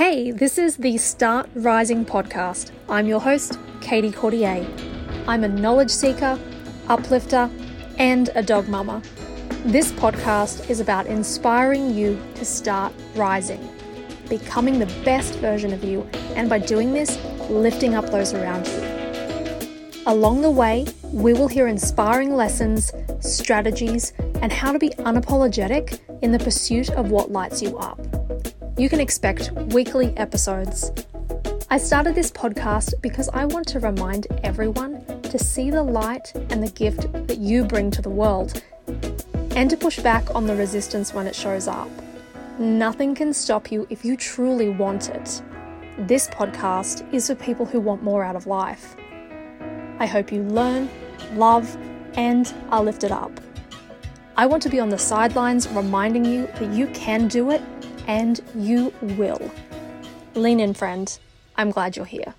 Hey, this is the Start Rising podcast. I'm your host, Caiti Courtier. I'm a knowledge seeker, uplifter, and a dog mama. This podcast is about inspiring you to start rising, becoming the best version of you, and by doing this, lifting up those around you. Along the way, we will hear inspiring lessons, strategies, and how to be unapologetic in the pursuit of what lights you up. You can expect weekly episodes. I started this podcast because I want to remind everyone to see the light and the gift that you bring to the world and to push back on the resistance when it shows up. Nothing can stop you if you truly want it. This podcast is for people who want more out of life. I hope you learn, love, and are lifted up. I want to be on the sidelines reminding you that you can do it and you will. Lean in, friend. I'm glad you're here.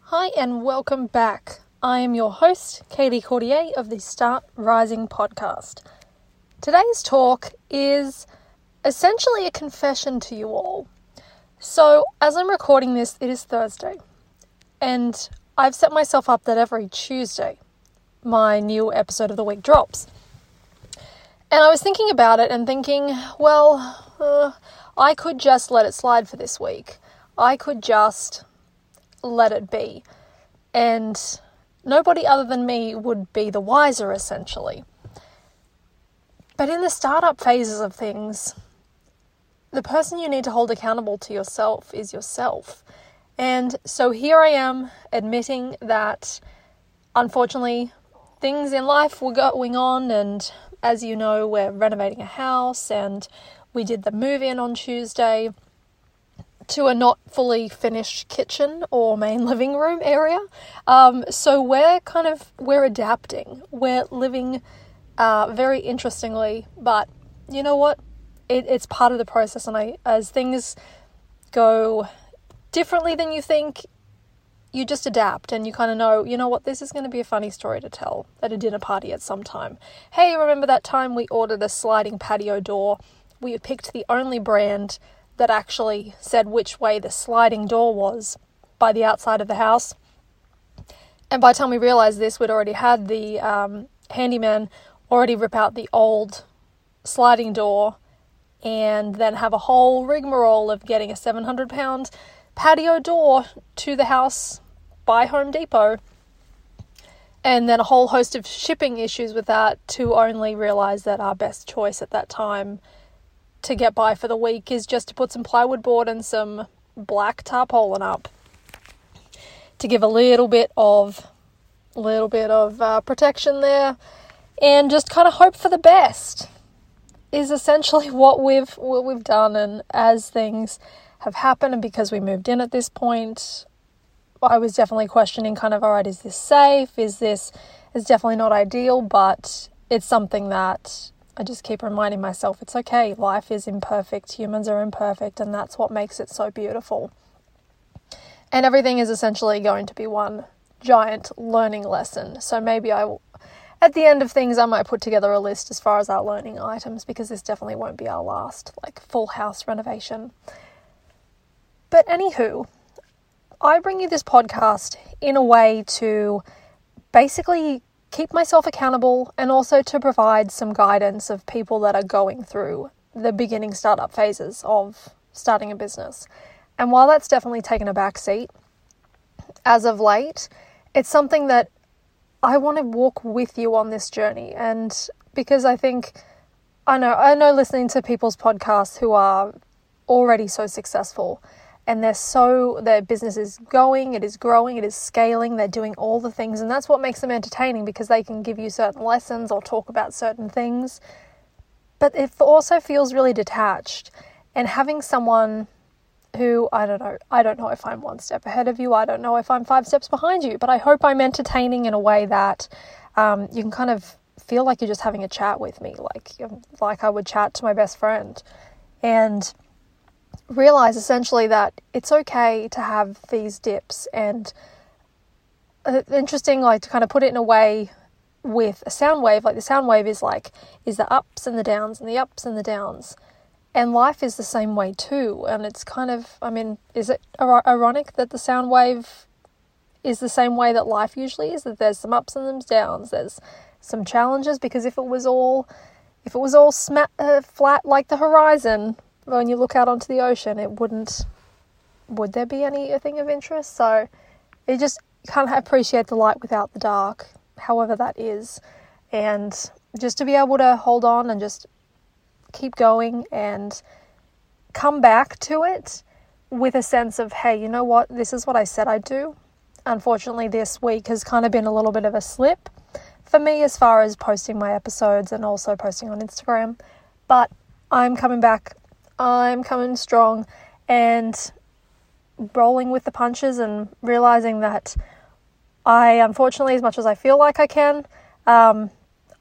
Hi, and welcome back. I am your host, Caiti Courtier of the Start Rising podcast. Today's talk is essentially a confession to you all. So, as I'm recording this, it is Thursday, and I've set myself up that every Tuesday my new episode of the week drops. And I was thinking about it and thinking, well, uh, I could just let it slide for this week. I could just let it be. And nobody other than me would be the wiser, essentially. But in the startup phases of things, the person you need to hold accountable to yourself is yourself. And so here I am admitting that unfortunately things in life were going on and as you know, we're renovating a house and we did the move in on Tuesday to a not fully finished kitchen or main living room area. Um, so we're kind of we're adapting. We're living uh, very interestingly, but you know what? It, it's part of the process, and I as things go differently than you think, you just adapt and you kind of know, you know what, this is going to be a funny story to tell at a dinner party at some time. Hey, remember that time we ordered a sliding patio door? We picked the only brand that actually said which way the sliding door was by the outside of the house. And by the time we realized this, we'd already had the um, handyman already rip out the old sliding door and then have a whole rigmarole of getting a 700 pound patio door to the house by Home Depot. And then a whole host of shipping issues with that to only realize that our best choice at that time to get by for the week is just to put some plywood board and some black tarpaulin up to give a little bit of little bit of uh, protection there and just kind of hope for the best is essentially what we've what we've done and as things have happened and because we moved in at this point I was definitely questioning kind of all right is this safe? Is this is definitely not ideal but it's something that I just keep reminding myself it's okay life is imperfect humans are imperfect and that's what makes it so beautiful. And everything is essentially going to be one giant learning lesson. So maybe I will, at the end of things I might put together a list as far as our learning items because this definitely won't be our last like full house renovation but anywho, I bring you this podcast in a way to basically keep myself accountable and also to provide some guidance of people that are going through the beginning startup phases of starting a business. And while that's definitely taken a back seat as of late, it's something that I want to walk with you on this journey and because I think I know I know listening to people's podcasts who are already so successful and they're so their business is going it is growing it is scaling they're doing all the things and that's what makes them entertaining because they can give you certain lessons or talk about certain things. But it also feels really detached and having someone who I don't know I don't know if I'm one step ahead of you I don't know if I'm five steps behind you but I hope I'm entertaining in a way that um, you can kind of feel like you're just having a chat with me like like I would chat to my best friend. And realize essentially that it's okay to have these dips and uh, interesting like to kind of put it in a way with a sound wave like the sound wave is like is the ups and the downs and the ups and the downs and life is the same way too. And it's kind of, I mean, is it ironic that the sound wave is the same way that life usually is? That there's some ups and some downs, there's some challenges. Because if it was all, if it was all sma- uh, flat like the horizon when you look out onto the ocean, it wouldn't. Would there be anything of interest? So, it just can't appreciate the light without the dark, however that is, and just to be able to hold on and just keep going and come back to it with a sense of, hey, you know what, this is what I said I'd do. Unfortunately, this week has kind of been a little bit of a slip for me as far as posting my episodes and also posting on Instagram. But I'm coming back, I'm coming strong and rolling with the punches and realizing that I, unfortunately, as much as I feel like I can, um,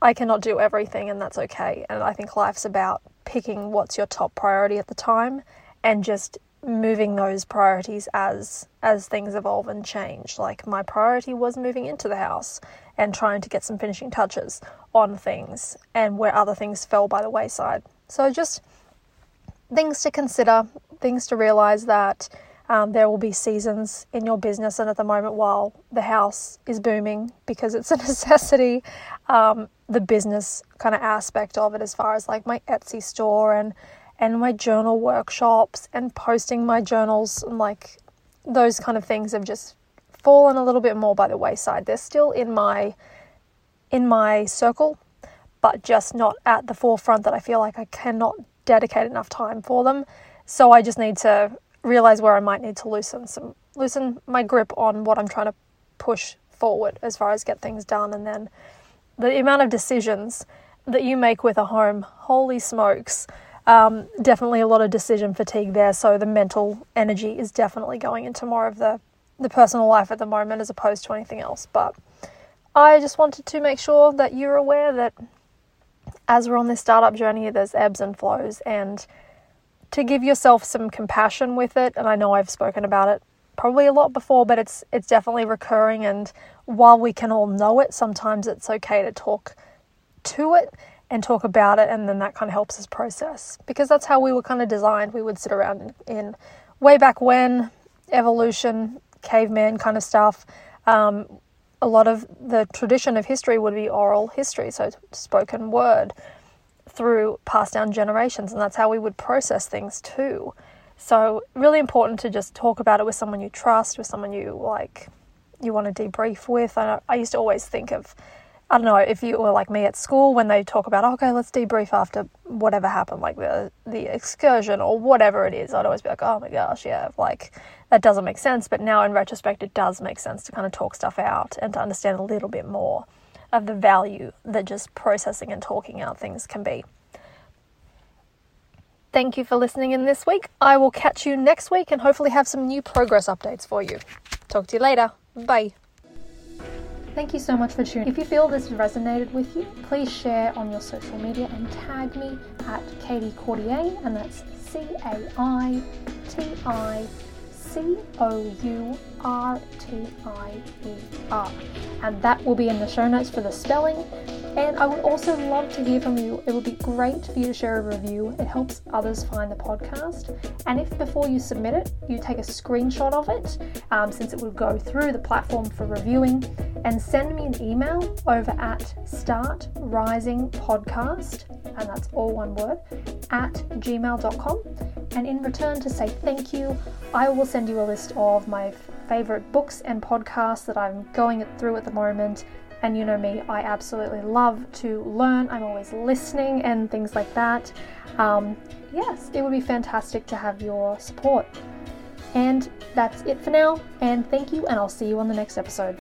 I cannot do everything, and that's okay. And I think life's about picking what's your top priority at the time and just moving those priorities as as things evolve and change. Like my priority was moving into the house and trying to get some finishing touches on things and where other things fell by the wayside. So just things to consider, things to realize that um, there will be seasons in your business, and at the moment, while the house is booming because it's a necessity, um, the business kind of aspect of it, as far as like my Etsy store and and my journal workshops and posting my journals and like those kind of things have just fallen a little bit more by the wayside. They're still in my in my circle, but just not at the forefront that I feel like I cannot dedicate enough time for them. So I just need to realize where I might need to loosen some loosen my grip on what I'm trying to push forward as far as get things done. And then the amount of decisions that you make with a home holy smokes um, definitely a lot of decision fatigue there. So the mental energy is definitely going into more of the the personal life at the moment as opposed to anything else. But I just wanted to make sure that you're aware that as we're on this startup journey there's ebbs and flows and to give yourself some compassion with it. And I know I've spoken about it probably a lot before, but it's it's definitely recurring. And while we can all know it, sometimes it's okay to talk to it and talk about it, and then that kind of helps us process because that's how we were kind of designed. We would sit around in, in way back when evolution, caveman kind of stuff. Um, a lot of the tradition of history would be oral history, so spoken word through passed down generations, and that's how we would process things too. So, really important to just talk about it with someone you trust, with someone you like, you want to debrief with. I, I used to always think of, I don't know, if you were like me at school when they talk about, okay, let's debrief after whatever happened, like the the excursion or whatever it is. I'd always be like, oh my gosh, yeah, like that doesn't make sense. But now in retrospect, it does make sense to kind of talk stuff out and to understand a little bit more of the value that just processing and talking out things can be. Thank you for listening in this week. I will catch you next week and hopefully have some new progress updates for you. Talk to you later. Bye. Thank you so much for tuning. If you feel this resonated with you, please share on your social media and tag me at Caiti Courtier, and that's C A I T I C O U R T I E R. And that will be in the show notes for the spelling. And I would also love to hear from you. It would be great for you to share a review. It helps others find the podcast. And if before you submit it, you take a screenshot of it, um, since it would go through the platform for reviewing, and send me an email over at startrisingpodcast, and that's all one word, at gmail.com. And in return to say thank you, I will send you a list of my favorite books and podcasts that I'm going through at the moment. And you know me, I absolutely love to learn. I'm always listening and things like that. Um, yes, it would be fantastic to have your support. And that's it for now. And thank you, and I'll see you on the next episode.